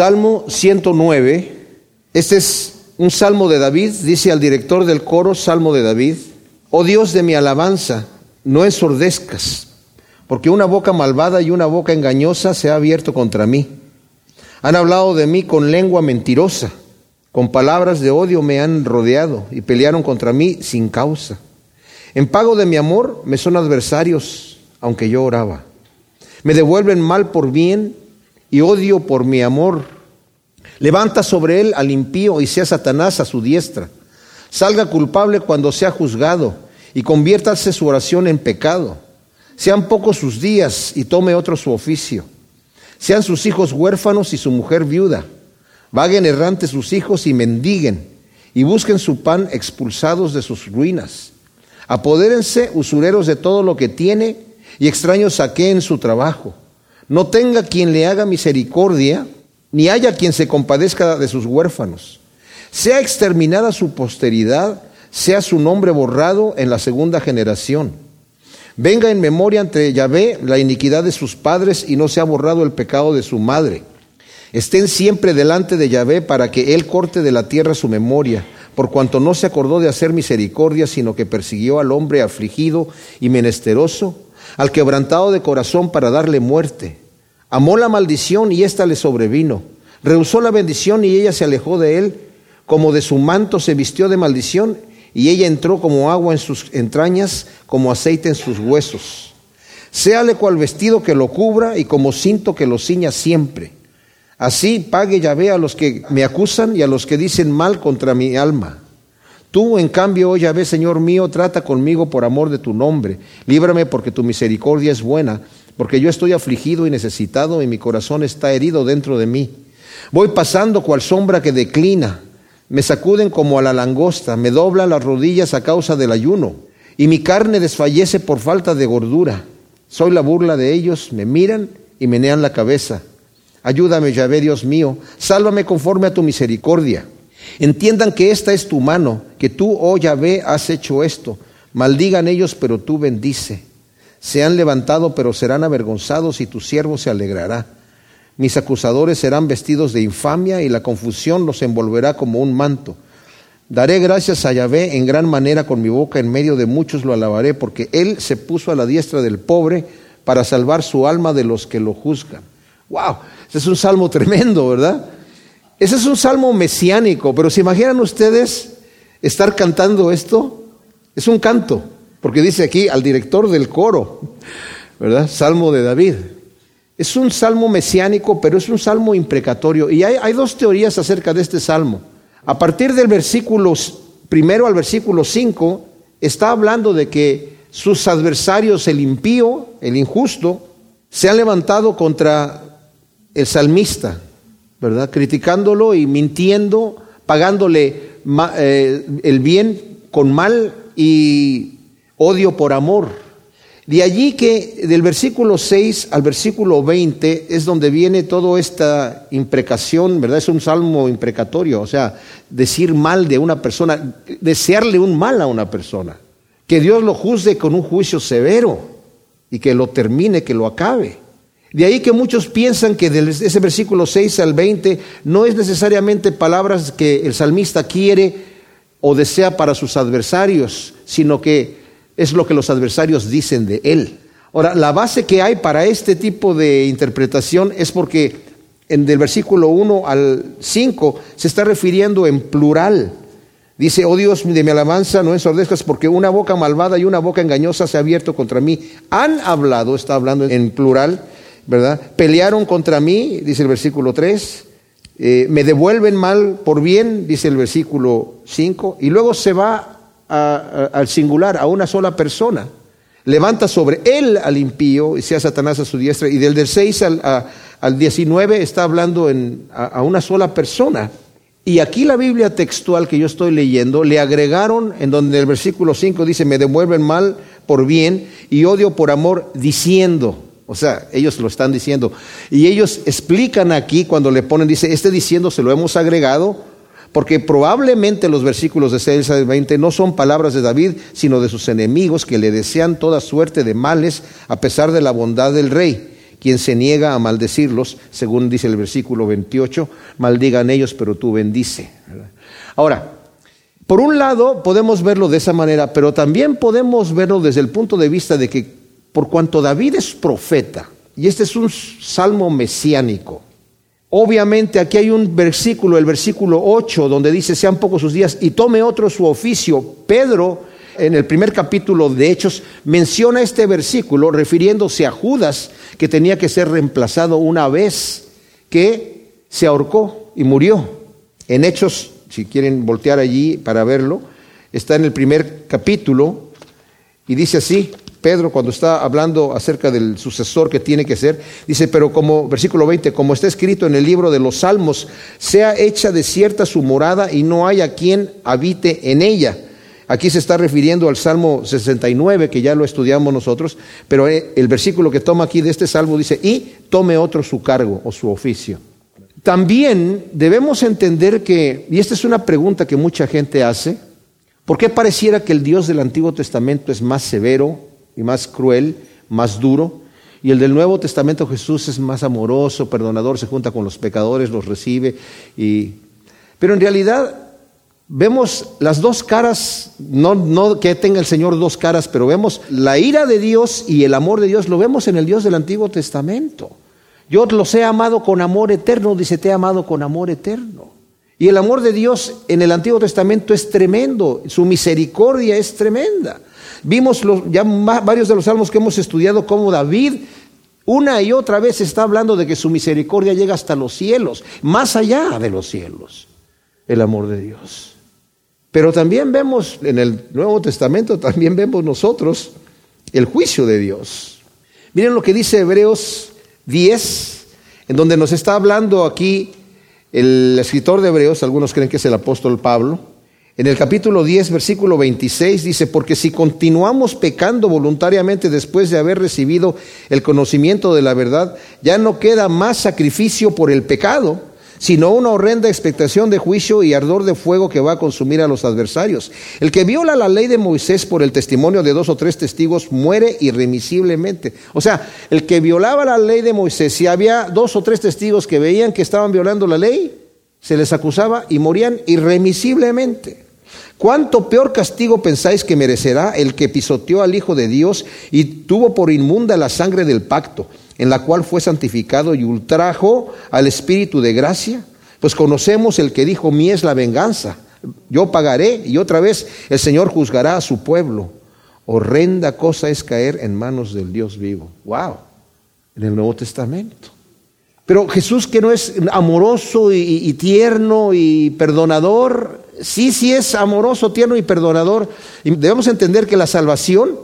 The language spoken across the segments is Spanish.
Salmo 109. Este es un salmo de David. Dice al director del coro, Salmo de David. Oh Dios de mi alabanza, no ensordezcas, porque una boca malvada y una boca engañosa se ha abierto contra mí. Han hablado de mí con lengua mentirosa, con palabras de odio me han rodeado y pelearon contra mí sin causa. En pago de mi amor me son adversarios, aunque yo oraba. Me devuelven mal por bien y odio por mi amor. Levanta sobre él al impío y sea Satanás a su diestra. Salga culpable cuando sea juzgado y conviértase su oración en pecado. Sean pocos sus días y tome otro su oficio. Sean sus hijos huérfanos y su mujer viuda. Vaguen errantes sus hijos y mendiguen y busquen su pan expulsados de sus ruinas. Apodérense usureros de todo lo que tiene y extraños saqueen su trabajo. No tenga quien le haga misericordia, ni haya quien se compadezca de sus huérfanos. Sea exterminada su posteridad, sea su nombre borrado en la segunda generación. Venga en memoria ante Yahvé la iniquidad de sus padres y no sea borrado el pecado de su madre. Estén siempre delante de Yahvé para que él corte de la tierra su memoria, por cuanto no se acordó de hacer misericordia, sino que persiguió al hombre afligido y menesteroso al quebrantado de corazón para darle muerte. Amó la maldición y ésta le sobrevino. Rehusó la bendición y ella se alejó de él. Como de su manto se vistió de maldición y ella entró como agua en sus entrañas, como aceite en sus huesos. Séale cual vestido que lo cubra y como cinto que lo ciña siempre. Así pague Yahvé a los que me acusan y a los que dicen mal contra mi alma. Tú, en cambio, oh Yahvé, Señor mío, trata conmigo por amor de tu nombre. Líbrame porque tu misericordia es buena, porque yo estoy afligido y necesitado y mi corazón está herido dentro de mí. Voy pasando cual sombra que declina. Me sacuden como a la langosta, me doblan las rodillas a causa del ayuno, y mi carne desfallece por falta de gordura. Soy la burla de ellos, me miran y menean la cabeza. Ayúdame, Yahvé, Dios mío, sálvame conforme a tu misericordia. Entiendan que esta es tu mano, que tú, oh Yahvé, has hecho esto. Maldigan ellos, pero tú bendice. Se han levantado, pero serán avergonzados, y tu siervo se alegrará. Mis acusadores serán vestidos de infamia, y la confusión los envolverá como un manto. Daré gracias a Yahvé en gran manera con mi boca, en medio de muchos lo alabaré, porque él se puso a la diestra del pobre para salvar su alma de los que lo juzgan. ¡Wow! Este es un salmo tremendo, ¿verdad? Ese es un salmo mesiánico, pero ¿se imaginan ustedes estar cantando esto? Es un canto, porque dice aquí al director del coro, ¿verdad? Salmo de David. Es un salmo mesiánico, pero es un salmo imprecatorio. Y hay, dos teorías acerca de este salmo. A partir del versículo primero al versículo 5, está hablando de que sus adversarios, el impío, el injusto, se han levantado contra el salmista, ¿verdad? Criticándolo y mintiendo, pagándole eh, el bien con mal y odio por amor. De allí que del versículo 6 al versículo 20 es donde viene toda esta imprecación, ¿verdad? Es un salmo imprecatorio, o sea, decir mal de una persona, desearle un mal a una persona. Que Dios lo juzgue con un juicio severo y que lo termine, que lo acabe. De ahí que muchos piensan que de ese versículo 6 al 20 no es necesariamente palabras que el salmista quiere o desea para sus adversarios, sino que es lo que los adversarios dicen de él. Ahora, la base que hay para este tipo de interpretación es porque en del versículo 1 al 5 se está refiriendo en plural. Dice, oh Dios de mi alabanza, no ensordezcas porque una boca malvada y una boca engañosa se ha abierto contra mí. Han hablado, está hablando en plural, ¿verdad? Pelearon contra mí, dice el versículo 3, eh, me devuelven mal por bien, dice el versículo 5, y luego se va al singular, a una sola persona. Levanta sobre él al impío y sea Satanás a su diestra. Y del, del 6 al, al 19 está hablando a, a una sola persona. Y aquí la Biblia textual que yo estoy leyendo, le agregaron en donde el versículo 5 dice, me devuelven mal por bien y odio por amor, diciendo, o sea, ellos lo están diciendo. Y ellos explican aquí cuando le ponen, dice, este diciendo se lo hemos agregado, porque probablemente los versículos de 6 al 20 no son palabras de David, sino de sus enemigos que le desean toda suerte de males a pesar de la bondad del rey, Quien se niega a maldecirlos, según dice el versículo 28, maldigan ellos, pero tú bendice. Ahora, por un lado podemos verlo de esa manera, pero también podemos verlo desde el punto de vista de que por cuanto David es profeta, y este es un salmo mesiánico, obviamente aquí hay un versículo, el versículo 8, donde dice, sean pocos sus días y tome otro su oficio. Pedro en el primer capítulo de Hechos, menciona este versículo refiriéndose a Judas, que tenía que ser reemplazado una vez que se ahorcó y murió. En Hechos, si quieren voltear allí para verlo, está en el primer capítulo y dice así, Pedro cuando está hablando acerca del sucesor que tiene que ser, dice, pero como, versículo 20, como está escrito en el libro de los Salmos, sea hecha desierta su morada y no haya quien habite en ella. Aquí se está refiriendo al Salmo 69, que ya lo estudiamos nosotros, pero eh, el versículo que toma aquí de este salmo dice, y tome otro su cargo o su oficio. También debemos entender que, y esta es una pregunta que mucha gente hace, ¿por qué pareciera que el Dios del Antiguo Testamento es más severo y más cruel, más duro? Y el del Nuevo Testamento Jesús es más amoroso, perdonador, se junta con los pecadores, los recibe. Y... Pero en realidad vemos las dos caras, no, no, que tenga el Señor dos caras, pero vemos la ira de Dios y el amor de Dios, lo vemos en el Dios del Antiguo Testamento. Yo los he amado con amor eterno, dice, te he amado con amor eterno. Y el amor de Dios en el Antiguo Testamento es tremendo, su misericordia es tremenda. Vimos ya varios de los salmos que hemos estudiado como David una y otra vez está hablando de que su misericordia llega hasta los cielos, más allá de los cielos, el amor de Dios. Pero también vemos en el Nuevo Testamento, también vemos nosotros el juicio de Dios. Miren lo que dice Hebreos 10, en donde nos está hablando aquí el escritor de Hebreos, algunos creen que es el apóstol Pablo. En el capítulo 10, versículo 26 dice, porque si continuamos pecando voluntariamente después de haber recibido el conocimiento de la verdad, ya no queda más sacrificio por el pecado sino una horrenda expectación de juicio y ardor de fuego que va a consumir a los adversarios. El que viola la ley de Moisés por el testimonio de dos o tres testigos muere irremisiblemente. O sea, el que violaba la ley de Moisés, si había dos o tres testigos que veían que estaban violando la ley, se les acusaba y morían irremisiblemente. ¿Cuánto peor castigo pensáis que merecerá el que pisoteó al Hijo de Dios y tuvo por inmunda la sangre del pacto? en la cual fue santificado y ultrajo al Espíritu de gracia? Pues conocemos el que dijo, mi es la venganza, yo pagaré y otra vez el Señor juzgará a su pueblo. Horrenda cosa es caer en manos del Dios vivo. ¡Wow! En el Nuevo Testamento. Pero Jesús que no es amoroso y, tierno y perdonador, sí, sí es amoroso, tierno y perdonador. Y debemos entender que la salvación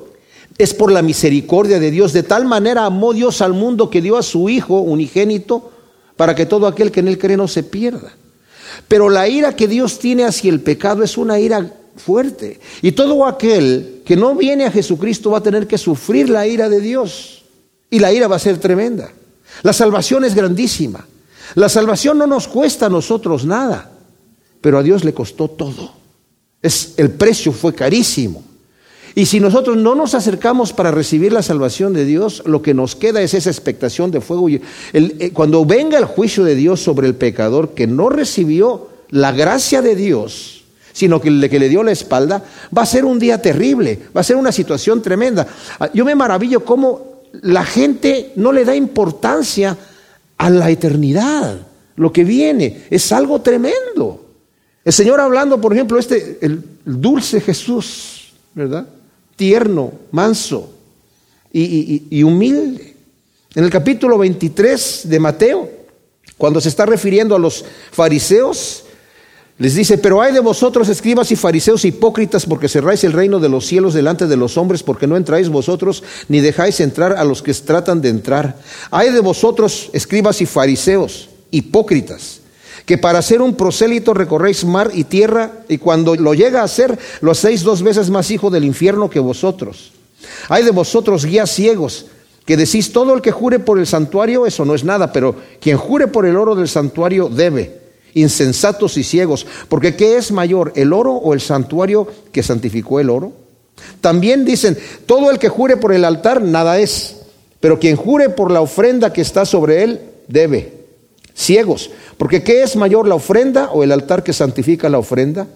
es por la misericordia de Dios. De tal manera amó Dios al mundo que dio a su Hijo unigénito para que todo aquel que en él cree no se pierda. Pero la ira que Dios tiene hacia el pecado es una ira fuerte. Y todo aquel que no viene a Jesucristo va a tener que sufrir la ira de Dios. Y la ira va a ser tremenda. La salvación es grandísima. La salvación no nos cuesta a nosotros nada, pero a Dios le costó todo. Es, el precio fue carísimo. Y si nosotros no nos acercamos para recibir la salvación de Dios, lo que nos queda es esa expectación de fuego. Eh, cuando venga el juicio de Dios sobre el pecador que no recibió la gracia de Dios, sino que le, que le dio la espalda, va a ser un día terrible, va a ser una situación tremenda. Ah, yo me maravillo cómo la gente no le da importancia a la eternidad, lo que viene, es algo tremendo. El Señor hablando, por ejemplo, este, el dulce Jesús, ¿verdad? tierno, manso y, humilde. En el capítulo 23 de Mateo, cuando se está refiriendo a los fariseos, les dice, pero hay de vosotros, escribas y fariseos hipócritas, porque cerráis el reino de los cielos delante de los hombres, porque no entráis vosotros, ni dejáis entrar a los que tratan de entrar. Hay de vosotros, escribas y fariseos hipócritas, que para ser un prosélito recorréis mar y tierra, y cuando lo llega a hacer, lo hacéis dos veces más hijo del infierno que vosotros. Hay de vosotros guías ciegos, que decís todo el que jure por el santuario, eso no es nada, pero quien jure por el oro del santuario debe, insensatos y ciegos, porque ¿qué es mayor, el oro o el santuario que santificó el oro? También dicen, todo el que jure por el altar, nada es, Pero quien jure por la ofrenda que está sobre él, debe. Ciegos. Porque ¿qué es mayor la ofrenda o el altar que santifica la ofrenda?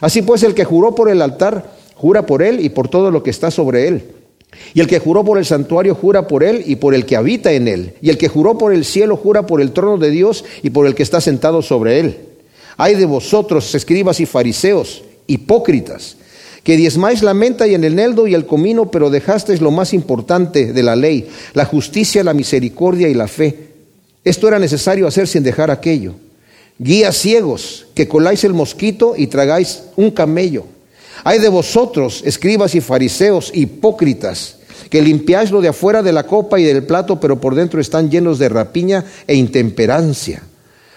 Así pues, el que juró por el altar, jura por él y por todo lo que está sobre él. Y el que juró por el santuario, jura por él y por el que habita en él. Y el que juró por el cielo, jura por el trono de Dios y por el que está sentado sobre él. Hay de vosotros, escribas y fariseos, hipócritas, que diezmáis la menta y en el neldo y el comino, pero dejasteis lo más importante de la ley, la justicia, la misericordia y la fe. Esto era necesario hacer sin dejar aquello. Guías ciegos, que coláis el mosquito y tragáis un camello. Hay de vosotros, escribas y fariseos, hipócritas, que limpiáis lo de afuera de la copa y del plato, pero por dentro están llenos de rapiña e intemperancia.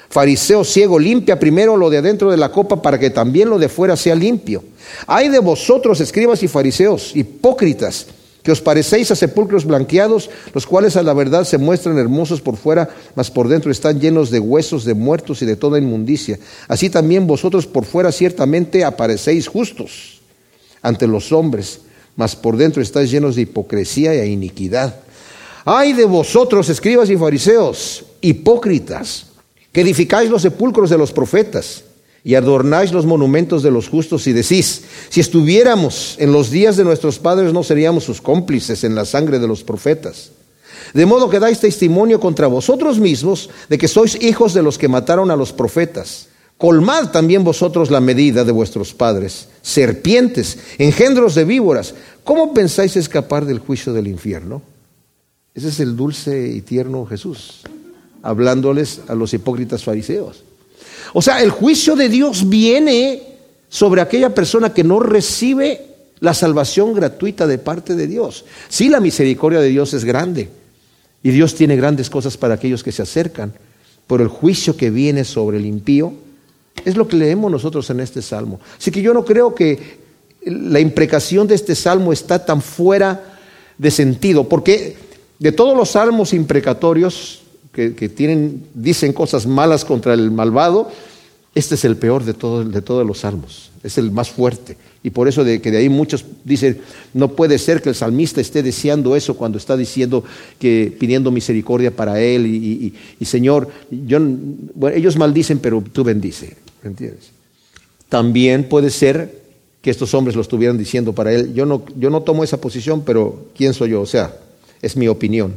Fariseo ciego, limpia primero lo de adentro de la copa para que también lo de fuera sea limpio. Hay de vosotros, escribas y fariseos, hipócritas, que os parecéis a sepulcros blanqueados, los cuales a la verdad se muestran hermosos por fuera, mas por dentro están llenos de huesos de muertos y de toda inmundicia. Así también vosotros por fuera ciertamente aparecéis justos ante los hombres, mas por dentro estáis llenos de hipocresía e iniquidad. Ay de vosotros, escribas y fariseos, hipócritas que edificáis los sepulcros de los profetas y adornáis los monumentos de los justos y decís, si estuviéramos en los días de nuestros padres no seríamos sus cómplices en la sangre de los profetas. De modo que dais testimonio contra vosotros mismos de que sois hijos de los que mataron a los profetas. Colmad también vosotros la medida de vuestros padres, serpientes, engendros de víboras. ¿Cómo pensáis escapar del juicio del infierno? Ese es el dulce y tierno Jesús hablándoles a los hipócritas fariseos. O sea, el juicio de Dios viene sobre aquella persona que no recibe la salvación gratuita de parte de Dios. Sí, la misericordia de Dios es grande y Dios tiene grandes cosas para aquellos que se acercan, pero el juicio que viene sobre el impío es lo que leemos nosotros en este salmo. Así que yo no creo que la imprecación de este salmo está tan fuera de sentido, porque de todos los salmos imprecatorios, que, tienen, dicen cosas malas contra el malvado, este es el peor de, todo, de todos los salmos, es el más fuerte. Y por eso de que de ahí muchos dicen, no puede ser que el salmista esté deseando eso cuando está diciendo que pidiendo misericordia para él y, Señor, yo, ellos maldicen, pero tú bendice, ¿entiendes? También puede ser que estos hombres lo estuvieran diciendo para él. Yo no, yo no tomo esa posición, pero ¿quién soy yo? O sea, es mi opinión.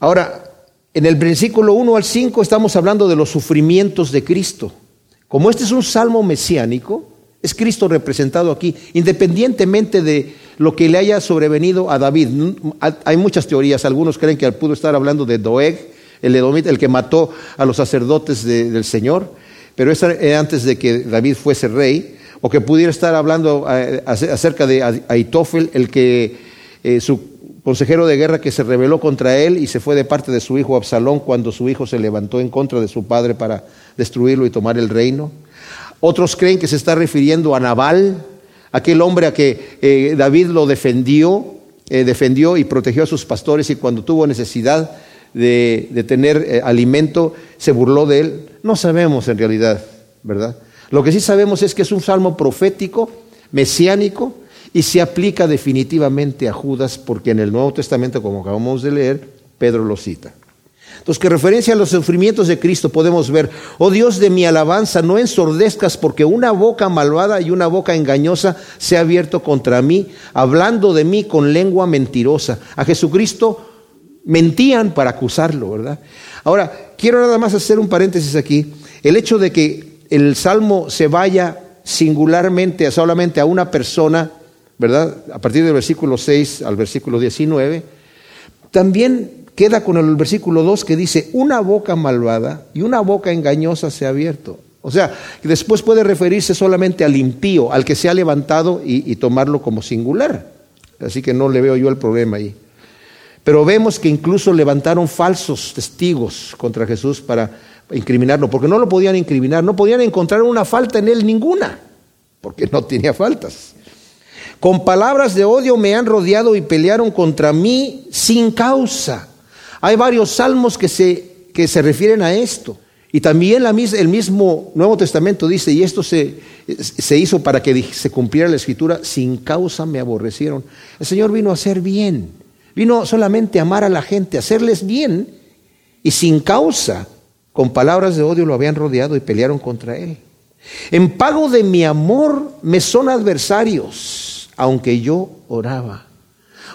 Ahora, en el versículo 1 al 5 estamos hablando de los sufrimientos de Cristo. Como este es un salmo mesiánico, es Cristo representado aquí, independientemente de lo que le haya sobrevenido a David. Hay muchas teorías, algunos creen que pudo estar hablando de Doeg, el edomita, el que mató a los sacerdotes del Señor, pero eso antes de que David fuese rey, o que pudiera estar hablando eh, acerca de Aitofel, el que eh, su consejero de guerra que se rebeló contra él y se fue de parte de su hijo Absalón cuando su hijo se levantó en contra de su padre para destruirlo y tomar el reino. Otros creen que se está refiriendo a Nabal, aquel hombre a que eh, David lo defendió, defendió y protegió a sus pastores y cuando tuvo necesidad de, tener eh, alimento se burló de él. No sabemos en realidad, ¿verdad? Lo que sí sabemos es que es un salmo profético, mesiánico, y se aplica definitivamente a Judas porque en el Nuevo Testamento, como acabamos de leer, Pedro lo cita. Entonces, que referencia a los sufrimientos de Cristo podemos ver, oh Dios de mi alabanza, no ensordezcas porque una boca malvada y una boca engañosa se ha abierto contra mí, hablando de mí con lengua mentirosa. A Jesucristo mentían para acusarlo, ¿verdad? Ahora, quiero nada más hacer un paréntesis aquí. El hecho de que el salmo se vaya singularmente, solamente a una persona, ¿verdad? A partir del versículo 6 al versículo 19, también queda con el versículo 2 que dice, una boca malvada y una boca engañosa se ha abierto. O sea, después puede referirse solamente al impío, al que se ha levantado y, y tomarlo como singular. Así que no le veo yo el problema ahí. Pero vemos que incluso levantaron falsos testigos contra Jesús para incriminarlo, porque no lo podían incriminar, no podían encontrar una falta en él ninguna, porque no tenía faltas. Con palabras de odio me han rodeado y pelearon contra mí sin causa. Hay varios salmos que se, que se refieren a esto. Y también la, el mismo Nuevo Testamento dice, y esto se, se hizo para que se cumpliera la escritura, sin causa me aborrecieron. El Señor vino a hacer bien, Vino solamente a amar a la gente, a hacerles bien y sin causa, con palabras de odio lo habían rodeado y pelearon contra él. En pago de mi amor me son adversarios, aunque yo oraba.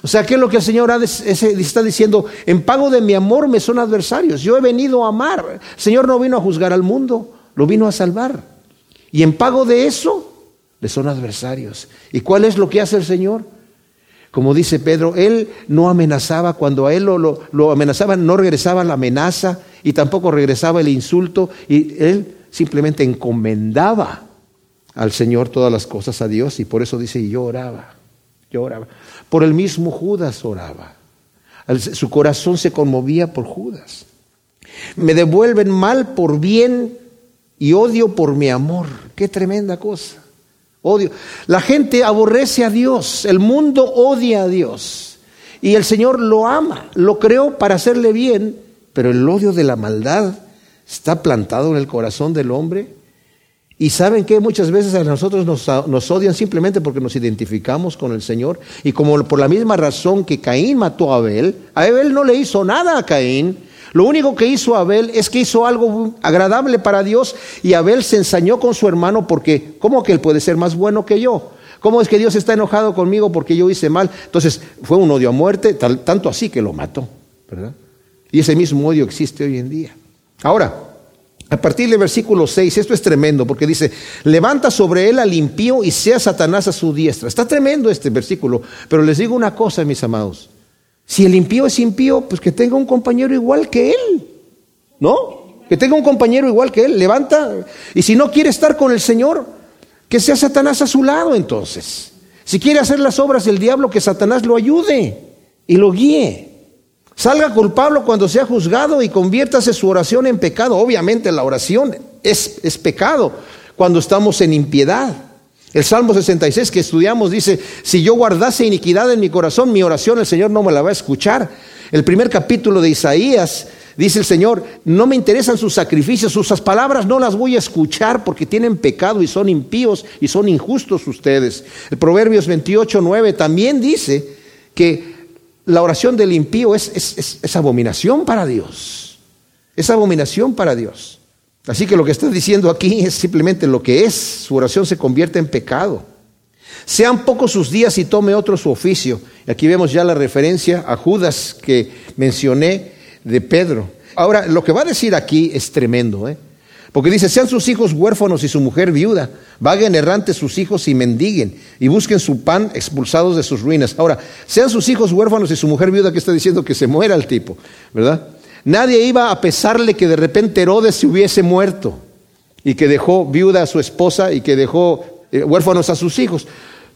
O sea, ¿qué es lo que el Señor está diciendo? En pago de mi amor me son adversarios. Yo he venido a amar. El Señor no vino a juzgar al mundo, lo vino a salvar. Y en pago de eso, le son adversarios. ¿Y cuál es lo que hace el Señor? Como dice Pedro, Él no amenazaba, cuando a Él lo, amenazaban, no regresaba la amenaza y tampoco regresaba el insulto. Y Él simplemente encomendaba al Señor todas las cosas a Dios y por eso dice, yo oraba, yo oraba. Por el mismo Judas oraba. Su corazón se conmovía por Judas. Me devuelven mal por bien y odio por mi amor. Qué tremenda cosa. Odio. La gente aborrece a Dios, el mundo odia a Dios. Y el Señor lo ama, lo creó para hacerle bien, pero el odio de la maldad está plantado en el corazón del hombre. Y saben que muchas veces a nosotros nos, nos, odian simplemente porque nos identificamos con el Señor. Y como por la misma razón que Caín mató a Abel, a Abel no le hizo nada a Caín. Lo único que hizo Abel es que hizo algo agradable para Dios y Abel se ensañó con su hermano porque, ¿cómo que él puede ser más bueno que yo? ¿Cómo es que Dios está enojado conmigo porque yo hice mal? Entonces fue un odio a muerte, tanto así que lo mató, ¿verdad? Y ese mismo odio existe hoy en día. Ahora, a partir del versículo 6, esto es tremendo porque dice, levanta sobre él al impío y sea Satanás a su diestra. Está tremendo este versículo, pero les digo una cosa, mis amados. Si el impío es impío, pues que tenga un compañero igual que él, ¿no? Que tenga un compañero igual que él, levanta. Y si no quiere estar con el Señor, que sea Satanás a su lado entonces. Si quiere hacer las obras del diablo, que Satanás lo ayude y lo guíe. Salga culpable cuando sea juzgado y conviértase su oración en pecado. Obviamente la oración es, es pecado cuando estamos en impiedad. El Salmo 66 que estudiamos dice, si yo guardase iniquidad en mi corazón, mi oración el Señor no me la va a escuchar. El primer capítulo de Isaías dice el Señor, no me interesan sus sacrificios, sus palabras no las voy a escuchar porque tienen pecado y son impíos y son injustos ustedes. El Proverbios 28, 9 también dice que la oración del impío es, es, abominación para Dios. Es abominación para Dios. Así que lo que está diciendo aquí es simplemente lo que es. Su oración se convierte en pecado. Sean pocos sus días y tome otro su oficio. Y aquí vemos ya la referencia a Judas que mencioné de Pedro. Ahora, lo que va a decir aquí es tremendo. ¿eh? Porque dice, sean sus hijos huérfanos y su mujer viuda, vaguen errantes sus hijos y mendiguen, y busquen su pan expulsados de sus ruinas. Ahora, sean sus hijos huérfanos y su mujer viuda, que está diciendo que se muera el tipo, ¿verdad? Nadie iba a pesarle que de repente Herodes se hubiese muerto y que dejó viuda a su esposa y que dejó eh, huérfanos a sus hijos,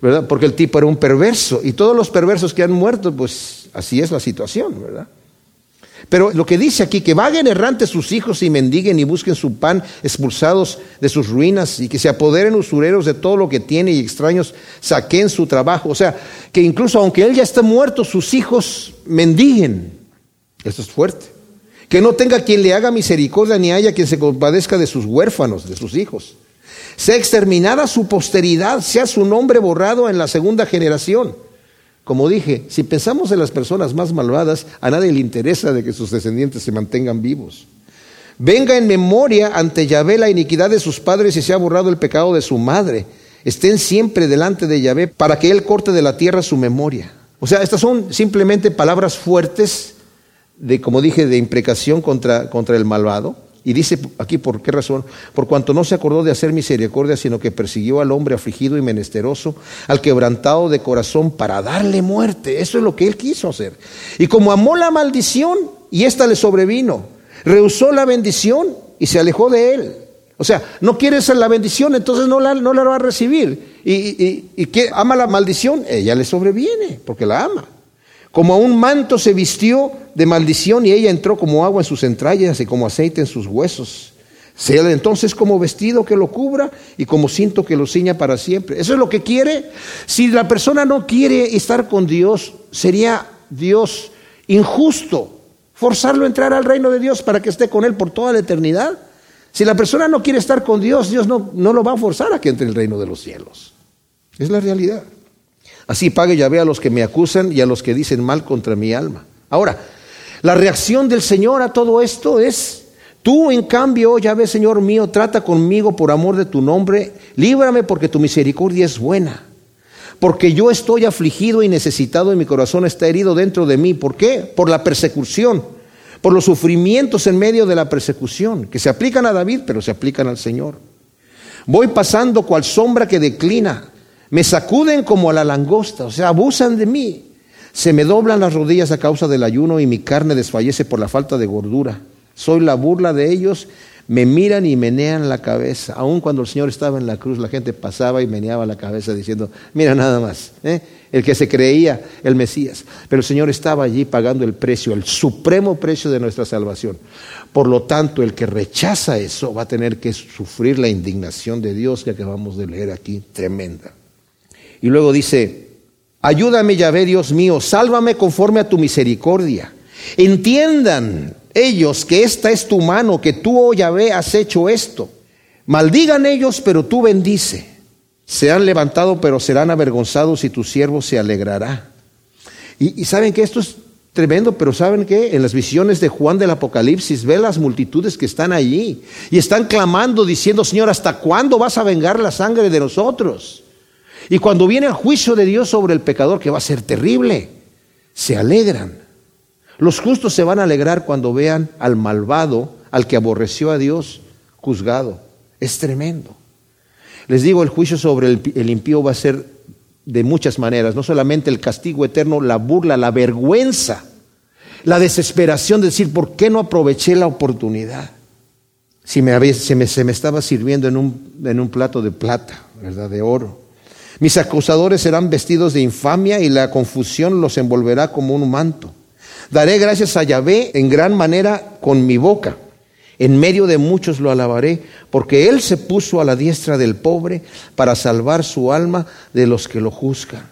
¿verdad? Porque el tipo era un perverso y todos los perversos que han muerto, pues así es la situación, ¿verdad? Pero lo que dice aquí, que vaguen errantes sus hijos y mendiguen y busquen su pan expulsados de sus ruinas y que se apoderen usureros de todo lo que tiene y extraños saquen su trabajo. O sea, que incluso aunque él ya esté muerto, sus hijos mendiguen. Esto es fuerte. Que no tenga quien le haga misericordia ni haya quien se compadezca de sus huérfanos, de sus hijos. Sea exterminada su posteridad, sea su nombre borrado en la segunda generación. Como dije, si pensamos en las personas más malvadas, a nadie le interesa de que sus descendientes se mantengan vivos. Venga en memoria ante Yahvé la iniquidad de sus padres y se ha borrado el pecado de su madre. Estén siempre delante de Yahvé para que Él corte de la tierra su memoria. O sea, estas son simplemente palabras fuertes de, como dije, de imprecación contra, contra el malvado. Y dice aquí por qué razón, por cuanto no se acordó de hacer misericordia, sino que persiguió al hombre afligido y menesteroso, al quebrantado de corazón para darle muerte. Eso es lo que él quiso hacer. Y como amó la maldición y ésta le sobrevino, rehusó la bendición y se alejó de él. O sea, no quiere ser la bendición, entonces no la, no la va a recibir. Y, y, y que ama la maldición, ella le sobreviene, porque la ama. Como a un manto se vistió de maldición y ella entró como agua en sus entrañas y como aceite en sus huesos. Sea entonces como vestido que lo cubra y como cinto que lo ciña para siempre. Eso es lo que quiere. Si la persona no quiere estar con Dios, sería Dios injusto forzarlo a entrar al reino de Dios para que esté con Él por toda la eternidad. Si la persona no quiere estar con Dios, Dios no, no lo va a forzar a que entre en el reino de los cielos. Es la realidad. Así pague Yahvé a los que me acusan y a los que dicen mal contra mi alma. Ahora, la reacción del Señor a todo esto es, tú en cambio, Yahvé Señor mío, trata conmigo por amor de tu nombre, líbrame porque tu misericordia es buena. Porque yo estoy afligido y necesitado y mi corazón está herido dentro de mí. ¿Por qué? Por la persecución, por los sufrimientos en medio de la persecución, que se aplican a David, pero se aplican al Señor. Voy pasando cual sombra que declina. Me sacuden como a la langosta, o sea, abusan de mí. Se me doblan las rodillas a causa del ayuno y mi carne desfallece por la falta de gordura. Soy la burla de ellos, me miran y menean la cabeza. Aun cuando el Señor estaba en la cruz, la gente pasaba y meneaba la cabeza diciendo, mira nada más, ¿eh? el que se creía el Mesías. Pero el Señor estaba allí pagando el precio, el supremo precio de nuestra salvación. Por lo tanto, el que rechaza eso va a tener que sufrir la indignación de Dios que acabamos de leer aquí, tremenda. Y luego dice, ayúdame Yahvé Dios mío, sálvame conforme a tu misericordia. Entiendan ellos que esta es tu mano, que tú, oh Yahvé, has hecho esto. Maldigan ellos, pero tú bendice. Se han levantado, pero serán avergonzados y tu siervo se alegrará. Y, saben que esto es Tremendo, pero ¿saben qué? En las visiones de Juan del Apocalipsis ve las multitudes que están allí y están clamando diciendo, Señor, ¿hasta cuándo vas a vengar la sangre de nosotros? Y cuando viene el juicio de Dios sobre el pecador, que va a ser terrible, se alegran. Los justos se van a alegrar cuando vean al malvado, al que aborreció a Dios, juzgado. Es tremendo. Les digo, el juicio sobre el, impío va a ser de muchas maneras, no solamente el castigo eterno, la burla, la vergüenza, la desesperación de decir, ¿por qué no aproveché la oportunidad? Si me, se, me, se, me, estaba sirviendo en un, en un plato de plata, ¿verdad? De oro. Mis acusadores serán vestidos de infamia y la confusión los envolverá como un manto. Daré gracias a Yahvé en gran manera con mi boca. En medio de muchos lo alabaré, porque Él se puso a la diestra del pobre para salvar su alma de los que lo juzgan.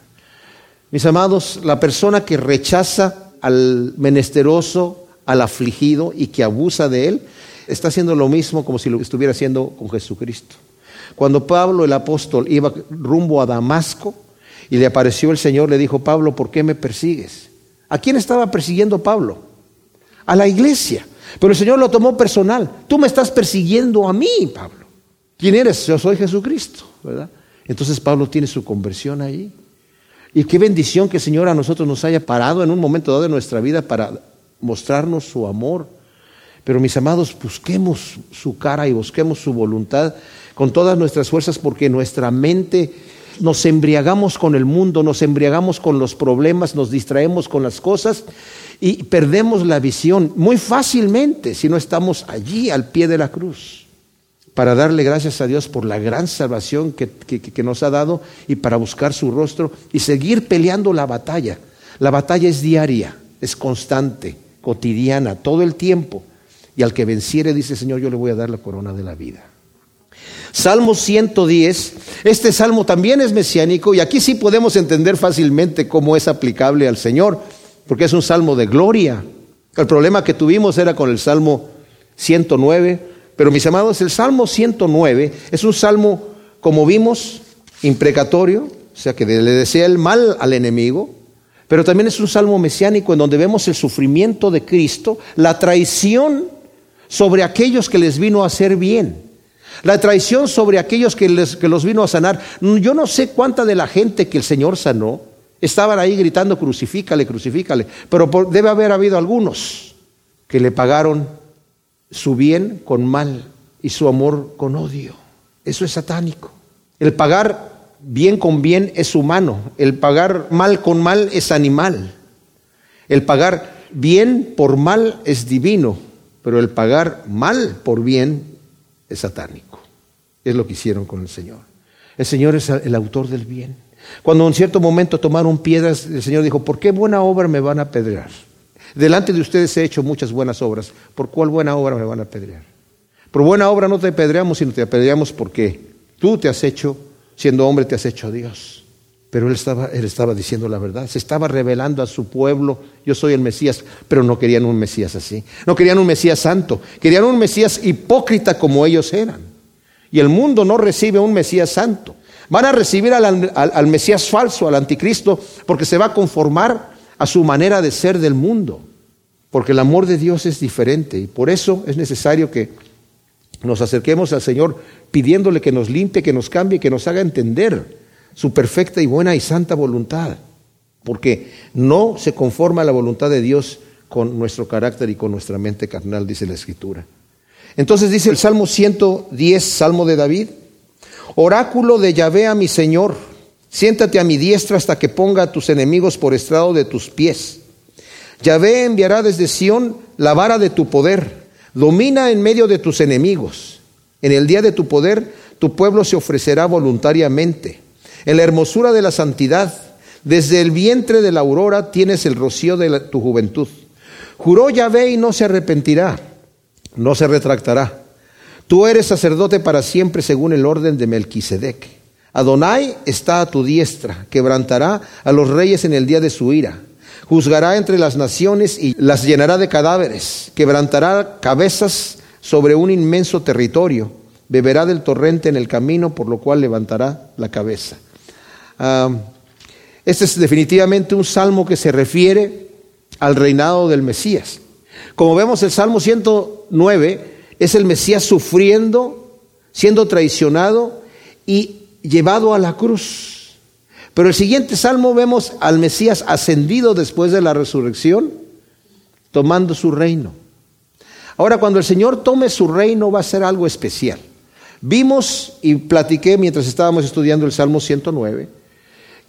Mis amados, la persona que rechaza al menesteroso, al afligido y que abusa de Él, está haciendo lo mismo como si lo estuviera haciendo con Jesucristo. Cuando Pablo el apóstol iba rumbo a Damasco y le apareció el Señor, le dijo, Pablo, ¿por qué me persigues? ¿A quién estaba persiguiendo Pablo? A la iglesia. Pero el Señor lo tomó personal. Tú me estás persiguiendo a mí, Pablo. ¿Quién eres? Yo soy Jesucristo, ¿verdad? Entonces Pablo tiene su conversión ahí. Y qué bendición que el Señor a nosotros nos haya parado en un momento dado de nuestra vida para mostrarnos su amor. Pero mis amados, busquemos su cara y busquemos su voluntad con todas nuestras fuerzas porque nuestra mente nos embriagamos con el mundo, nos embriagamos con los problemas, nos distraemos con las cosas y perdemos la visión muy fácilmente si no estamos allí al pie de la cruz para darle gracias a Dios por la gran salvación que, nos ha dado y para buscar su rostro y seguir peleando la batalla. La batalla es diaria, es constante, cotidiana, todo el tiempo. Y al que venciere, dice Señor, yo le voy a dar la corona de la vida. Salmo 110, este salmo también es mesiánico y aquí sí podemos entender fácilmente cómo es aplicable al Señor porque es un salmo de gloria. El problema que tuvimos era con el salmo 109, pero mis amados, el salmo 109 es un salmo, como vimos, imprecatorio, o sea, que le desea el mal al enemigo, pero también es un salmo mesiánico en donde vemos el sufrimiento de Cristo, la traición sobre aquellos que les vino a hacer bien, la traición sobre aquellos que, les, los vino a sanar. Yo no sé cuánta de la gente que el Señor sanó, Estaban ahí gritando, crucifícale, crucifícale. Pero debe haber habido algunos que le pagaron su bien con mal y su amor con odio. Eso es satánico. El pagar bien con bien es humano. El pagar mal con mal es animal. El pagar bien por mal es divino. Pero el pagar mal por bien es satánico. Es lo que hicieron con el Señor. El Señor es el autor del bien. Cuando en cierto momento tomaron piedras, el Señor dijo, ¿por qué buena obra me van a apedrear? Delante de ustedes he hecho muchas buenas obras. ¿Por cuál buena obra me van a apedrear? Por buena obra no te apedreamos, sino te apedreamos porque tú te has hecho, siendo hombre, te has hecho Dios. Pero él estaba, él estaba diciendo la verdad, se estaba revelando a su pueblo, yo soy el Mesías, pero no querían un Mesías así, no querían un Mesías santo, querían un Mesías hipócrita como ellos eran. Y el mundo no recibe un Mesías santo. Van a recibir al, al, Mesías falso, al anticristo, porque se va a conformar a su manera de ser del mundo. Porque el amor de Dios es diferente y por eso es necesario que nos acerquemos al Señor pidiéndole que nos limpie, que nos cambie, que nos haga entender su perfecta y buena y santa voluntad. Porque no se conforma la voluntad de Dios con nuestro carácter y con nuestra mente carnal, dice la Escritura. Entonces dice el Salmo 110, Salmo de David, oráculo de Yahvé a mi Señor, siéntate a mi diestra hasta que ponga a tus enemigos por estrado de tus pies. Yahvé enviará desde Sión la vara de tu poder, domina en medio de tus enemigos. En el día de tu poder, tu pueblo se ofrecerá voluntariamente. En la hermosura de la santidad, desde el vientre de la aurora tienes el rocío de tu juventud. Juró Yahvé y no se arrepentirá no se retractará. Tú eres sacerdote para siempre según el orden de Melquisedec. Adonai está a tu diestra, quebrantará a los reyes en el día de su ira. Juzgará entre las naciones y las llenará de cadáveres. Quebrantará cabezas sobre un inmenso territorio. Beberá del torrente en el camino, por lo cual levantará la cabeza. Este es definitivamente un salmo que se refiere al reinado del Mesías. Como vemos, el Salmo 109 es el Mesías sufriendo, siendo traicionado y llevado a la cruz. Pero el siguiente salmo vemos al Mesías ascendido después de la resurrección, tomando su reino. Ahora, cuando el Señor tome su reino va a ser algo especial. Vimos y platiqué mientras estábamos estudiando el Salmo 109,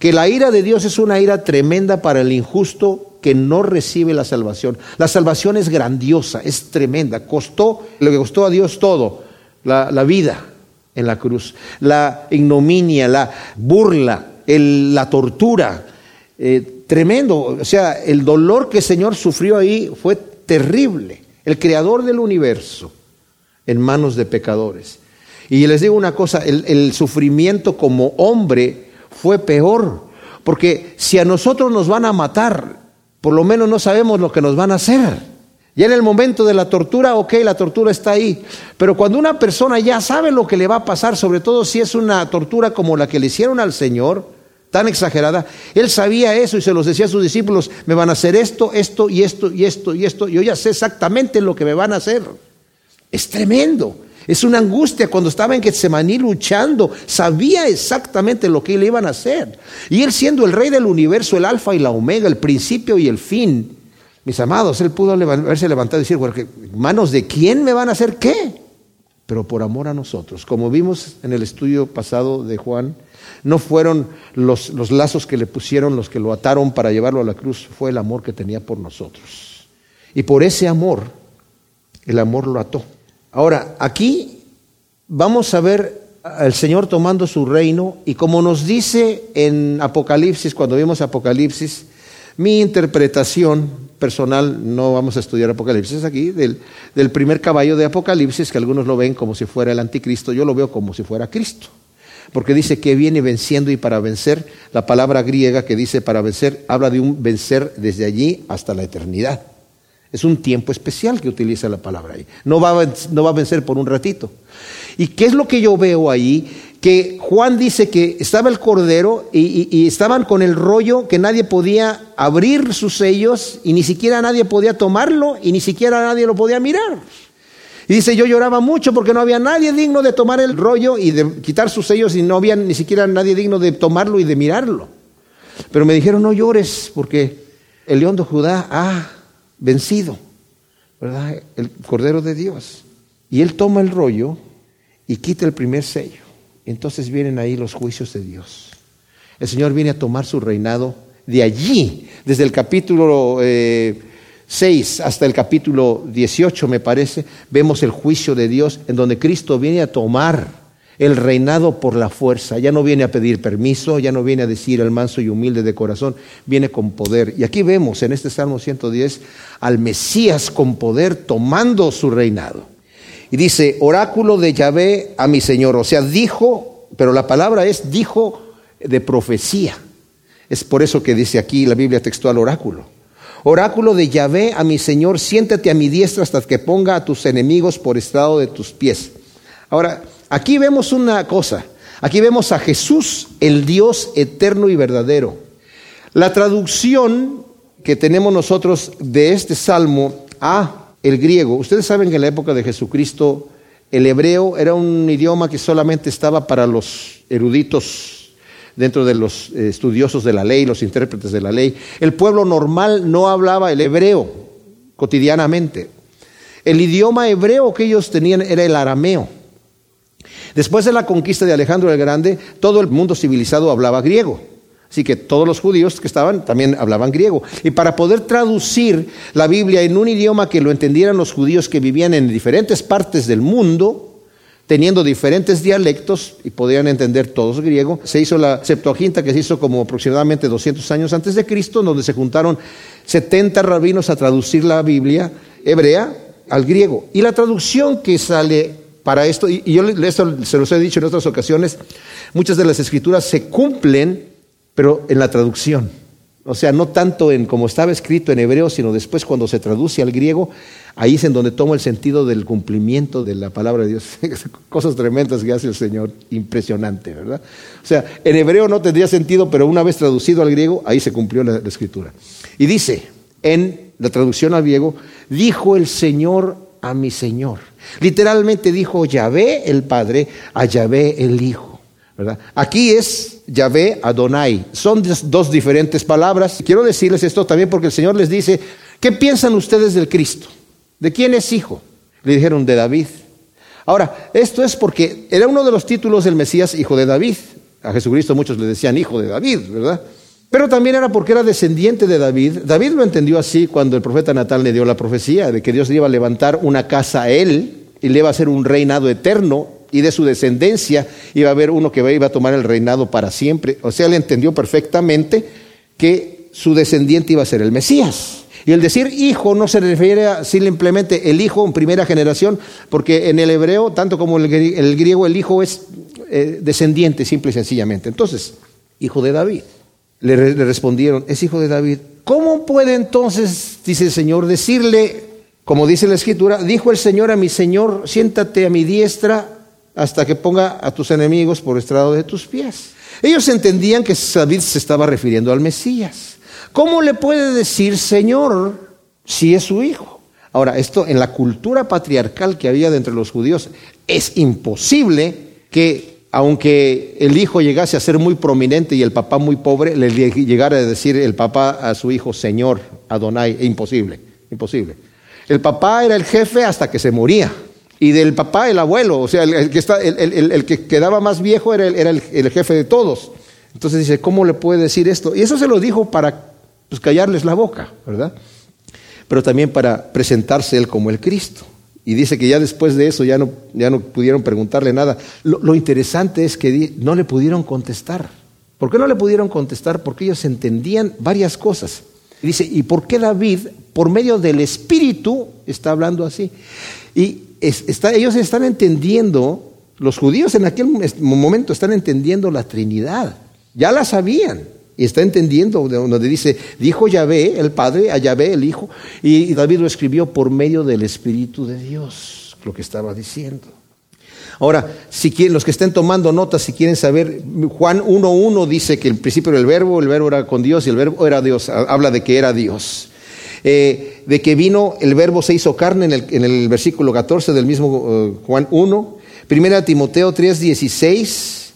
que la ira de Dios es una ira tremenda para el injusto que no recibe la salvación. La salvación es grandiosa, es tremenda. Costó lo que costó a Dios todo, la, vida en la cruz, la ignominia, la burla, la tortura. Eh, tremendo. O sea, el dolor que el Señor sufrió ahí fue terrible. El creador del universo en manos de pecadores. Y les digo una cosa, el, el sufrimiento como hombre fue peor. Porque si a nosotros nos van a matar, por lo menos no sabemos lo que nos van a hacer. Ya en el momento de la tortura, ok, la tortura está ahí. Pero cuando una persona ya sabe lo que le va a pasar, sobre todo si es una tortura como la que le hicieron al Señor, tan exagerada, él sabía eso y se los decía a sus discípulos, me van a hacer esto, esto y esto y esto y esto. Yo ya sé exactamente lo que me van a hacer. Es tremendo. Es una angustia cuando estaba en Getsemaní luchando, sabía exactamente lo que le iban a hacer. Y él siendo el rey del universo, el alfa y la omega, el principio y el fin, mis amados, él pudo haberse levantado y decir, ¿manos de quién me van a hacer qué? Pero por amor a nosotros, como vimos en el estudio pasado de Juan, no fueron los, los lazos que le pusieron los que lo ataron para llevarlo a la cruz, fue el amor que tenía por nosotros. Y por ese amor, el amor lo ató. Ahora, aquí vamos a ver al Señor tomando su reino y como nos dice en Apocalipsis, cuando vimos Apocalipsis, mi interpretación personal, no vamos a estudiar Apocalipsis aquí, del, del, primer caballo de Apocalipsis, que algunos lo ven como si fuera el anticristo, yo lo veo como si fuera Cristo. Porque dice que viene venciendo y para vencer, la palabra griega que dice para vencer, habla de un vencer desde allí hasta la eternidad. Es un tiempo especial que utiliza la palabra ahí. No va, a, no va a vencer por un ratito. ¿Y qué es lo que yo veo ahí? Que Juan dice que estaba el cordero y, y, estaban con el rollo que nadie podía abrir sus sellos y ni siquiera nadie podía tomarlo y ni siquiera nadie lo podía mirar. Y dice, yo lloraba mucho porque no había nadie digno de tomar el rollo y de quitar sus sellos y no había ni siquiera nadie digno de tomarlo y de mirarlo. Pero me dijeron, no llores porque el león de Judá, ah, vencido, ¿verdad? El Cordero de Dios. Y él toma el rollo y quita el primer sello. Entonces vienen ahí los juicios de Dios. El Señor viene a tomar su reinado de allí, desde el capítulo 6 eh, hasta el capítulo 18, me parece, vemos el juicio de Dios en donde Cristo viene a tomar el reinado por la fuerza. Ya no viene a pedir permiso, ya no viene a decir al manso y humilde de corazón, viene con poder. Y aquí vemos en este Salmo 110 al Mesías con poder tomando su reinado. Y dice, oráculo de Yahvé a mi Señor. O sea, dijo, pero la palabra es dijo de profecía. Es por eso que dice aquí la Biblia textual oráculo. Oráculo de Yahvé a mi Señor, siéntate a mi diestra hasta que ponga a tus enemigos por estrado de tus pies. Ahora, Aquí vemos una cosa. Aquí vemos a Jesús, el Dios eterno y verdadero. La traducción que tenemos nosotros de este salmo a el griego, ustedes saben que en la época de Jesucristo el hebreo era un idioma que solamente estaba para los eruditos dentro de los eh, estudiosos de la ley, los intérpretes de la ley. El pueblo normal no hablaba el hebreo cotidianamente. El idioma hebreo que ellos tenían era el arameo. Después de la conquista de Alejandro el Grande, todo el mundo civilizado hablaba griego. Así que todos los judíos que estaban también hablaban griego. Y para poder traducir la Biblia en un idioma que lo entendieran los judíos que vivían en diferentes partes del mundo, teniendo diferentes dialectos y podían entender todos griego, se hizo la Septuaginta que se hizo como aproximadamente 200 años antes de Cristo, donde se juntaron 70 rabinos a traducir la Biblia hebrea al griego. Y la traducción que sale para esto, y yo se los he dicho en otras ocasiones, muchas de las escrituras se cumplen pero en la traducción. O sea, no tanto en como estaba escrito en hebreo, sino después cuando se traduce al griego, ahí es en donde toma el sentido del cumplimiento de la palabra de Dios. Cosas tremendas que hace el Señor, impresionante, ¿verdad? O sea, en hebreo no tendría sentido, pero una vez traducido al griego, ahí se cumplió la, la escritura. Y dice, en la traducción al griego, dijo el Señor a mi Señor. Literalmente dijo Yahvé el Padre a Yahvé el Hijo. Aquí es Yahvé Adonai. Son dos diferentes palabras. Quiero decirles esto también porque el Señor les dice, ¿qué piensan ustedes del Cristo? ¿De quién es hijo? Le dijeron, de David. Ahora, esto es porque era uno de los títulos del Mesías, hijo de David. A Jesucristo muchos le decían hijo de David, ¿verdad? Pero también era porque era descendiente de David. David lo entendió así cuando el profeta Natal le dio la profecía de que Dios le iba a levantar una casa a él y le iba a hacer un reinado eterno y de su descendencia iba a haber uno que iba a tomar el reinado para siempre. O sea, él entendió perfectamente que su descendiente iba a ser el Mesías. Y el decir hijo no se refiere a simplemente el hijo en primera generación, porque en el hebreo, tanto como en el griego, el hijo es eh, descendiente, simple y sencillamente. Entonces, hijo de David. Le, respondieron, es hijo de David. ¿Cómo puede entonces, dice el Señor, decirle, como dice la escritura, dijo el Señor a mi Señor, siéntate a mi diestra hasta que ponga a tus enemigos por estrado de tus pies. Ellos entendían que David se estaba refiriendo al Mesías. ¿Cómo le puede decir Señor si es su hijo? Ahora, esto en la cultura patriarcal que había de entre los judíos, es imposible que, aunque el hijo llegase a ser muy prominente y el papá muy pobre, le llegara a decir el papá a su hijo Señor, Adonai, imposible, imposible. El papá era el jefe hasta que se moría y del papá el abuelo, o sea, el, que, el, que quedaba más viejo era, era el, jefe de todos. Entonces dice, ¿cómo le puede decir esto? Y eso se lo dijo para pues, callarles la boca, ¿verdad? Pero también para presentarse él como el Cristo. Y dice que ya después de eso ya no, ya no pudieron preguntarle nada. Lo, interesante es que no le pudieron contestar. ¿Por qué no le pudieron contestar? Porque ellos entendían varias cosas. dice, ¿y por qué David, por medio del Espíritu, está hablando así? Y ellos están entendiendo, los judíos en aquel momento están entendiendo la Trinidad. Ya la sabían. Y está entendiendo donde dice, dijo Yahvé, el Padre, a Yahvé, el Hijo, y David lo escribió por medio del Espíritu de Dios, lo que estaba diciendo. Ahora, si quieren, los que estén tomando notas, si quieren saber, Juan 1.1 dice que el principio era el verbo, el verbo era con Dios y el verbo era Dios, habla de que era Dios. Eh, de que vino, el verbo se hizo carne en el, en el versículo 14 del mismo eh, Juan 1, Primera Timoteo 3, 16,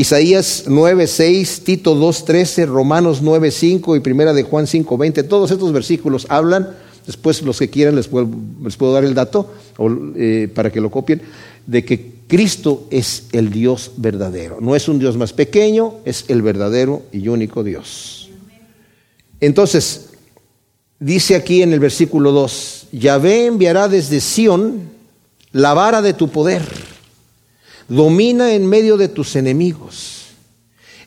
Isaías 9, 6, Tito 2, 13, Romanos 9, 5 y Primera de Juan 5, 20. Todos estos versículos hablan, después los que quieran les puedo, les puedo dar el dato eh, para que lo copien, de que Cristo es el Dios verdadero. No es un Dios más pequeño, es el verdadero y único Dios. Entonces, dice aquí en el versículo 2, Yahvé enviará desde Sión la vara de tu poder, domina en medio de tus enemigos.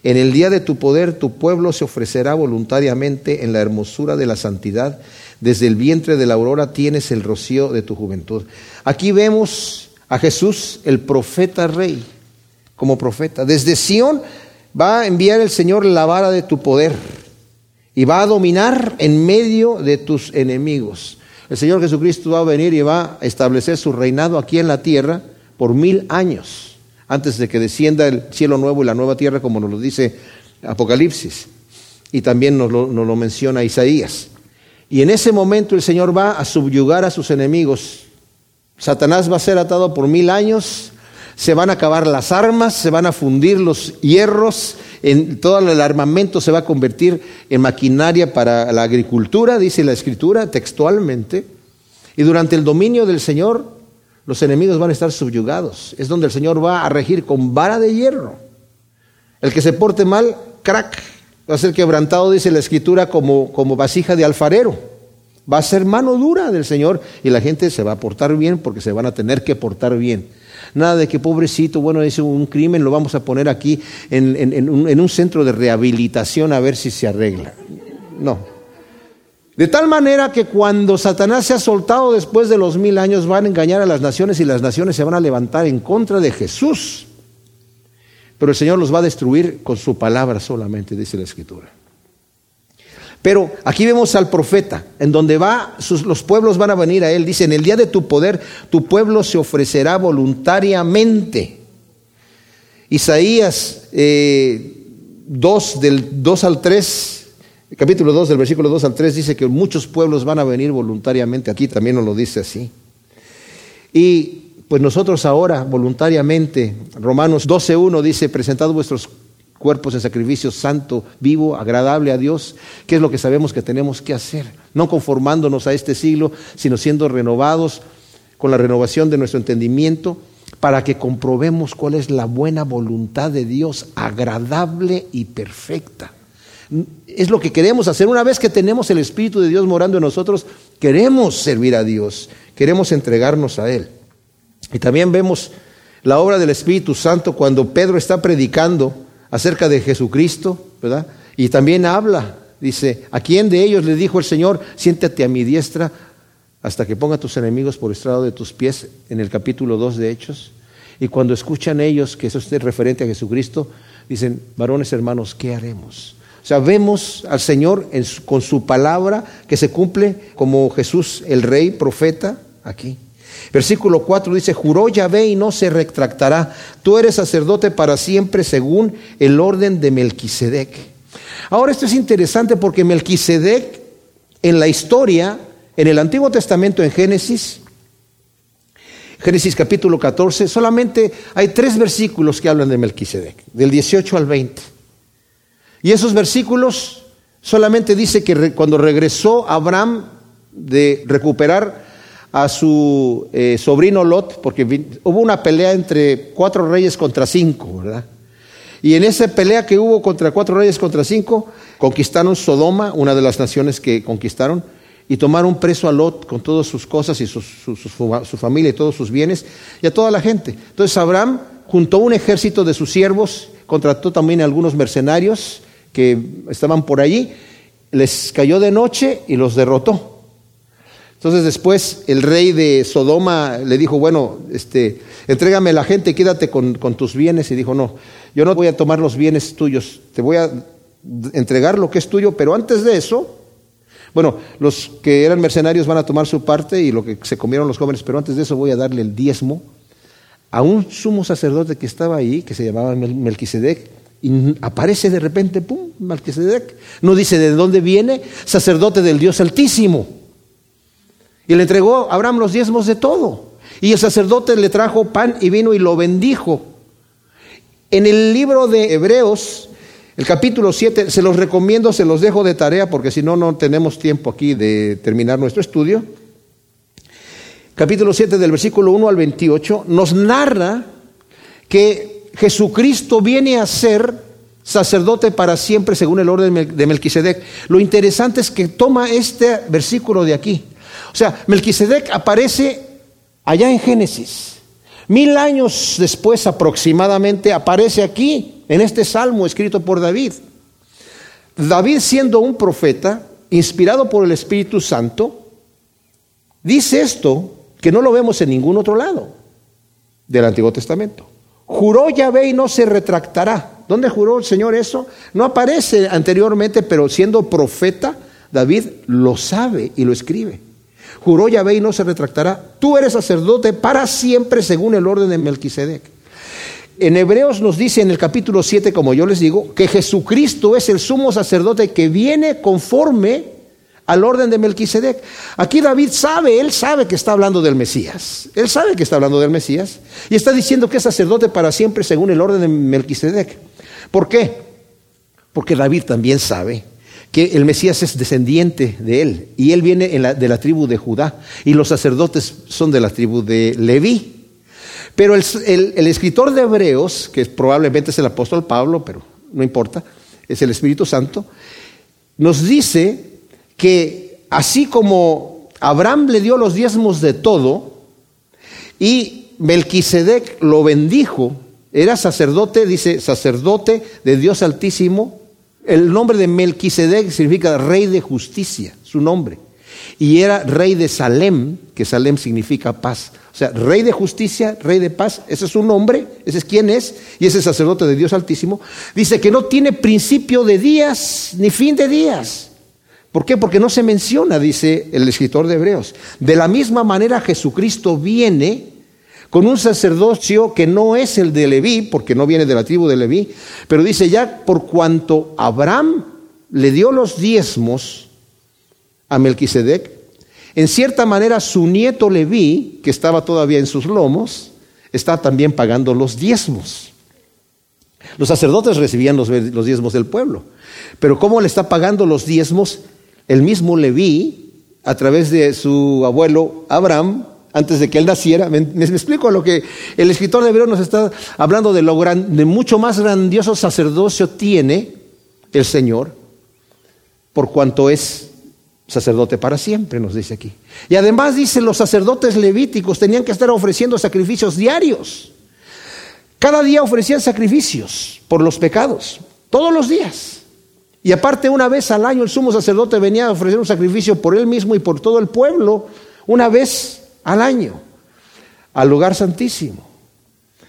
En el día de tu poder tu pueblo se ofrecerá voluntariamente en la hermosura de la santidad. Desde el vientre de la aurora tienes el rocío de tu juventud. Aquí vemos a Jesús, el profeta rey, como profeta. Desde Sión va a enviar el Señor la vara de tu poder y va a dominar en medio de tus enemigos. El Señor Jesucristo va a venir y va a establecer su reinado aquí en la tierra por mil años, antes de que descienda el cielo nuevo y la nueva tierra, como nos lo dice Apocalipsis. Y también nos lo, menciona Isaías. Y en ese momento el Señor va a subyugar a sus enemigos. Satanás va a ser atado por mil años, se van a acabar las armas, se van a fundir los hierros, en, todo el armamento se va a convertir en maquinaria para la agricultura, dice la escritura textualmente. Y durante el dominio del Señor, los enemigos van a estar subyugados. Es donde el Señor va a regir con vara de hierro. El que se porte mal, crack, va a ser quebrantado, dice la escritura, como, como vasija de alfarero. Va a ser mano dura del Señor y la gente se va a portar bien porque se van a tener que portar bien. Nada de que pobrecito, bueno, es un crimen, lo vamos a poner aquí en, un, en un centro de rehabilitación a ver si se arregla. No, de tal manera que cuando Satanás se ha soltado después de los mil años van a engañar a las naciones y las naciones se van a levantar en contra de Jesús. Pero el Señor los va a destruir con su palabra solamente, dice la Escritura. Pero aquí vemos al profeta, en donde va, los pueblos van a venir a él. Dice, en el día de tu poder, tu pueblo se ofrecerá voluntariamente. Isaías 2, eh, del 2 al 3, capítulo 2, del versículo 2 al 3, dice que muchos pueblos van a venir voluntariamente. Aquí también nos lo dice así. Y pues nosotros ahora, voluntariamente, Romanos 12.1 dice, presentad vuestros cuerpos en sacrificio santo, vivo, agradable a Dios, que es lo que sabemos que tenemos que hacer, no conformándonos a este siglo, sino siendo renovados con la renovación de nuestro entendimiento para que comprobemos cuál es la buena voluntad de Dios, agradable y perfecta. Es lo que queremos hacer. Una vez que tenemos el Espíritu de Dios morando en nosotros, queremos servir a Dios, queremos entregarnos a Él. Y también vemos la obra del Espíritu Santo cuando Pedro está predicando acerca de Jesucristo, ¿verdad? Y también habla, dice, ¿a quién de ellos le dijo el Señor, siéntate a mi diestra hasta que ponga tus enemigos por estrado de tus pies, en el capítulo 2 de Hechos? Y cuando escuchan ellos que eso es referente a Jesucristo, dicen, varones hermanos, ¿qué haremos? O sea, vemos al Señor con su palabra que se cumple como Jesús, el rey, profeta, aquí. Versículo 4 dice, juró Yahvé y no se retractará. Tú eres sacerdote para siempre según el orden de Melquisedec. Ahora esto es interesante porque Melquisedec en la historia, en el Antiguo Testamento, en Génesis, Génesis capítulo 14, solamente hay tres versículos que hablan de Melquisedec, del 18 al 20. Y esos versículos solamente dice que cuando regresó Abraham de recuperar a su eh, sobrino Lot, porque hubo una pelea entre cuatro reyes contra cinco, ¿verdad? Y en esa pelea que hubo contra cuatro reyes contra cinco, conquistaron Sodoma, una de las naciones que conquistaron, y tomaron preso a Lot con todas sus cosas y su, su familia y todos sus bienes, y a toda la gente. Entonces Abraham juntó un ejército de sus siervos, contrató también a algunos mercenarios que estaban por allí, les cayó de noche y los derrotó. Entonces después el rey de Sodoma le dijo, bueno, este, entrégame la gente, quédate con, tus bienes. Y dijo, no, yo no voy a tomar los bienes tuyos, te voy a entregar lo que es tuyo, pero antes de eso, bueno, los que eran mercenarios van a tomar su parte y lo que se comieron los jóvenes, pero antes de eso voy a darle el diezmo a un sumo sacerdote que estaba ahí, que se llamaba Melquisedec, y aparece de repente, ¡pum!, Melquisedec. No dice de dónde viene, sacerdote del Dios Altísimo. Y le entregó a Abraham los diezmos de todo. Y el sacerdote le trajo pan y vino y lo bendijo. En el libro de Hebreos, el capítulo 7, se los recomiendo, se los dejo de tarea porque si no, no tenemos tiempo aquí de terminar nuestro estudio. Capítulo 7 del versículo 1 al 28 nos narra que Jesucristo viene a ser sacerdote para siempre según el orden de Melquisedec. Lo interesante es que toma este versículo de aquí o sea, Melquisedec aparece allá en Génesis. Mil años después aproximadamente aparece aquí, en este salmo escrito por David. David siendo un profeta, inspirado por el Espíritu Santo, dice esto que no lo vemos en ningún otro lado del Antiguo Testamento. Juró Yahvé y no se retractará. ¿Dónde juró el Señor eso? No aparece anteriormente, pero siendo profeta, David lo sabe y lo escribe. Juró Yahvé y no se retractará. Tú eres sacerdote para siempre según el orden de Melquisedec. En Hebreos nos dice en el capítulo 7, como yo les digo, que Jesucristo es el sumo sacerdote que viene conforme al orden de Melquisedec. Aquí David sabe, él sabe que está hablando del Mesías. Él sabe que está hablando del Mesías y está diciendo que es sacerdote para siempre según el orden de Melquisedec. ¿Por qué? Porque David también sabe que el Mesías es descendiente de él y él viene de la tribu de Judá y los sacerdotes son de la tribu de Leví. Pero el, el escritor de Hebreos, que probablemente es el apóstol Pablo, pero no importa, es el Espíritu Santo, nos dice que así como Abraham le dio los diezmos de todo y Melquisedec lo bendijo, era sacerdote, dice sacerdote de Dios Altísimo. El nombre de Melquisedec significa rey de justicia, su nombre. Y era rey de Salem, que Salem significa paz. O sea, rey de justicia, rey de paz, ese es su nombre, ese es quién es, y ese sacerdote de Dios Altísimo. Dice que no tiene principio de días ni fin de días. ¿Por qué? Porque no se menciona, dice el escritor de Hebreos. De la misma manera Jesucristo viene con un sacerdocio que no es el de Leví, porque no viene de la tribu de Leví, pero dice ya por cuanto Abraham le dio los diezmos a Melquisedec, en cierta manera su nieto Leví, que estaba todavía en sus lomos, está también pagando los diezmos. Los sacerdotes recibían los, los diezmos del pueblo, pero ¿cómo le está pagando los diezmos el mismo Leví, a través de su abuelo Abraham, antes de que él naciera. ¿Me, explico lo que el escritor de Hebreo nos está hablando de lo de mucho más grandioso sacerdocio tiene el Señor, por cuanto es sacerdote para siempre, nos dice aquí. Y además dice, los sacerdotes levíticos tenían que estar ofreciendo sacrificios diarios. Cada día ofrecían sacrificios por los pecados, todos los días. Y aparte, una vez al año el sumo sacerdote venía a ofrecer un sacrificio por él mismo y por todo el pueblo, una vez al año, al lugar santísimo.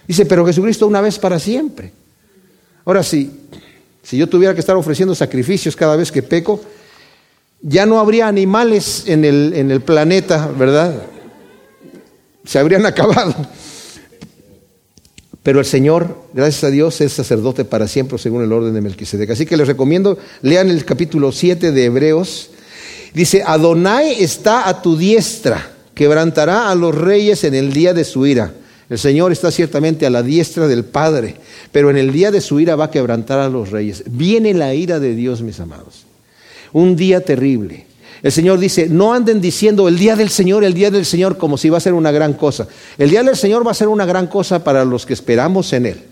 Dice, pero Jesucristo una vez para siempre. Ahora sí, si yo tuviera que estar ofreciendo sacrificios cada vez que peco, ya no habría animales en el, en el planeta, ¿verdad? Se habrían acabado. Pero el Señor, gracias a Dios, es sacerdote para siempre según el orden de Melquisedec. Así que les recomiendo, lean el capítulo 7 de Hebreos. Dice, Adonai está a tu diestra, quebrantará a los reyes en el día de su ira. El Señor está ciertamente a la diestra del Padre, pero en el día de su ira va a quebrantar a los reyes. Viene la ira de Dios, mis amados. Un día terrible. El Señor dice, no anden diciendo el día del Señor, el día del Señor, como si va a ser una gran cosa. El día del Señor va a ser una gran cosa para los que esperamos en Él.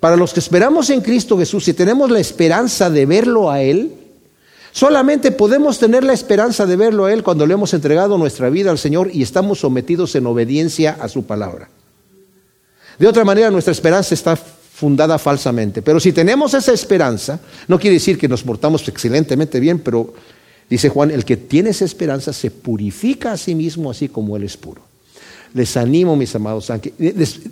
Para los que esperamos en Cristo Jesús, si tenemos la esperanza de verlo a Él, solamente podemos tener la esperanza de verlo a Él cuando le hemos entregado nuestra vida al Señor y estamos sometidos en obediencia a su palabra. De otra manera, nuestra esperanza está fundada falsamente. Pero si tenemos esa esperanza, no quiere decir que nos portamos excelentemente bien, pero Dice Juan, el que tiene esa esperanza se purifica a sí mismo así como Él es puro. Les animo, mis amados,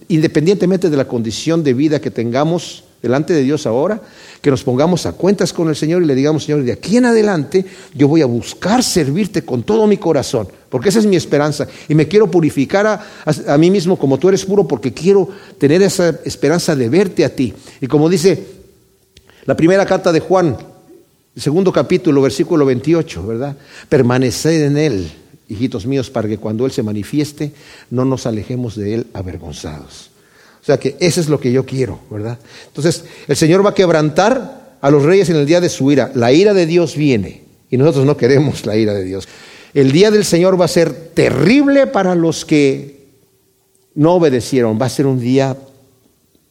independientemente de la condición de vida que tengamos delante de Dios ahora, que nos pongamos a cuentas con el Señor y le digamos, Señor, de aquí en adelante yo voy a buscar servirte con todo mi corazón, porque esa es mi esperanza. Y me quiero purificar a, a mí mismo como tú eres puro, porque quiero tener esa esperanza de verte a ti. Y como dice la primera carta de Juan, segundo capítulo, versículo 28, ¿verdad? Permaneced en Él, hijitos míos, para que cuando Él se manifieste no nos alejemos de Él avergonzados. O sea que eso es lo que yo quiero, ¿verdad? Entonces, el Señor va a quebrantar a los reyes en el día de su ira. La ira de Dios viene y nosotros no queremos la ira de Dios. El día del Señor va a ser terrible para los que no obedecieron. Va a ser un día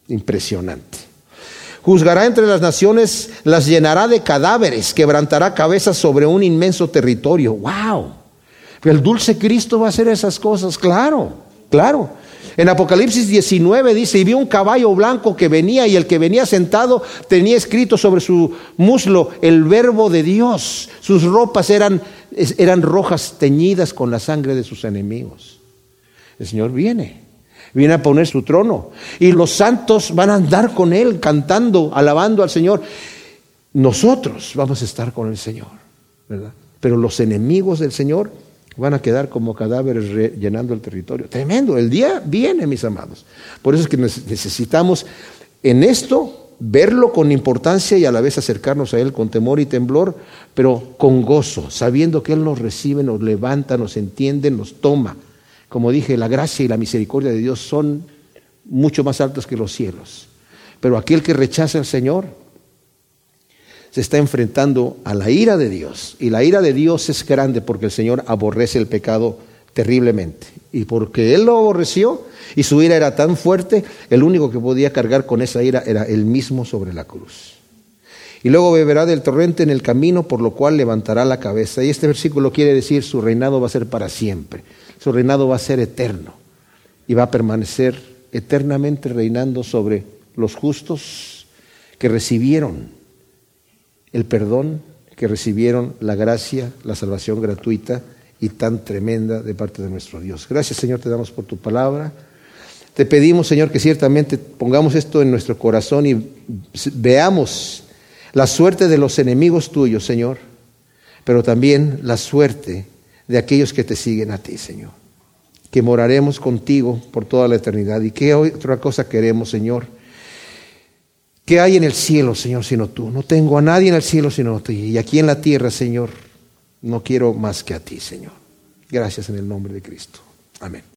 impresionante. Juzgará entre las naciones, las llenará de cadáveres, quebrantará cabezas sobre un inmenso territorio. ¡Wow! El dulce Cristo va a hacer esas cosas, claro, claro. En Apocalipsis 19 dice, y vi un caballo blanco que venía y el que venía sentado tenía escrito sobre su muslo el verbo de Dios. Sus ropas eran, eran rojas teñidas con la sangre de sus enemigos. El Señor viene viene a poner su trono. Y los santos van a andar con Él, cantando, alabando al Señor. Nosotros vamos a estar con el Señor, ¿verdad? Pero los enemigos del Señor Van a quedar como cadáveres llenando el territorio. Tremendo. El día viene, mis amados. Por eso es que necesitamos en esto verlo con importancia y a la vez acercarnos a Él con temor y temblor, pero con gozo, sabiendo que Él nos recibe, nos levanta, nos entiende, nos toma. Como dije, la gracia y la misericordia de Dios son mucho más altas que los cielos. Pero aquel que rechaza al Señor se está enfrentando a la ira de Dios. Y la ira de Dios es grande porque el Señor aborrece el pecado terriblemente. Y porque Él lo aborreció y su ira era tan fuerte, el único que podía cargar con esa ira era Él mismo sobre la cruz. Y luego beberá del torrente en el camino, por lo cual levantará la cabeza. Y este versículo quiere decir, su reinado va a ser para siempre. Su reinado va a ser eterno. Y va a permanecer eternamente reinando sobre los justos que recibieron el perdón, que recibieron la gracia, la salvación gratuita y tan tremenda de parte de nuestro Dios. Gracias Señor, te damos por tu palabra. Te pedimos Señor que ciertamente pongamos esto en nuestro corazón y veamos la suerte de los enemigos tuyos, Señor, pero también la suerte de aquellos que te siguen a ti, Señor. Que moraremos contigo por toda la eternidad. ¿Y qué otra cosa queremos, Señor? ¿Qué hay en el cielo, Señor, sino tú? No tengo a nadie en el cielo sino tú. Y aquí en la tierra, Señor, no quiero más que a ti, Señor. Gracias en el nombre de Cristo. Amén.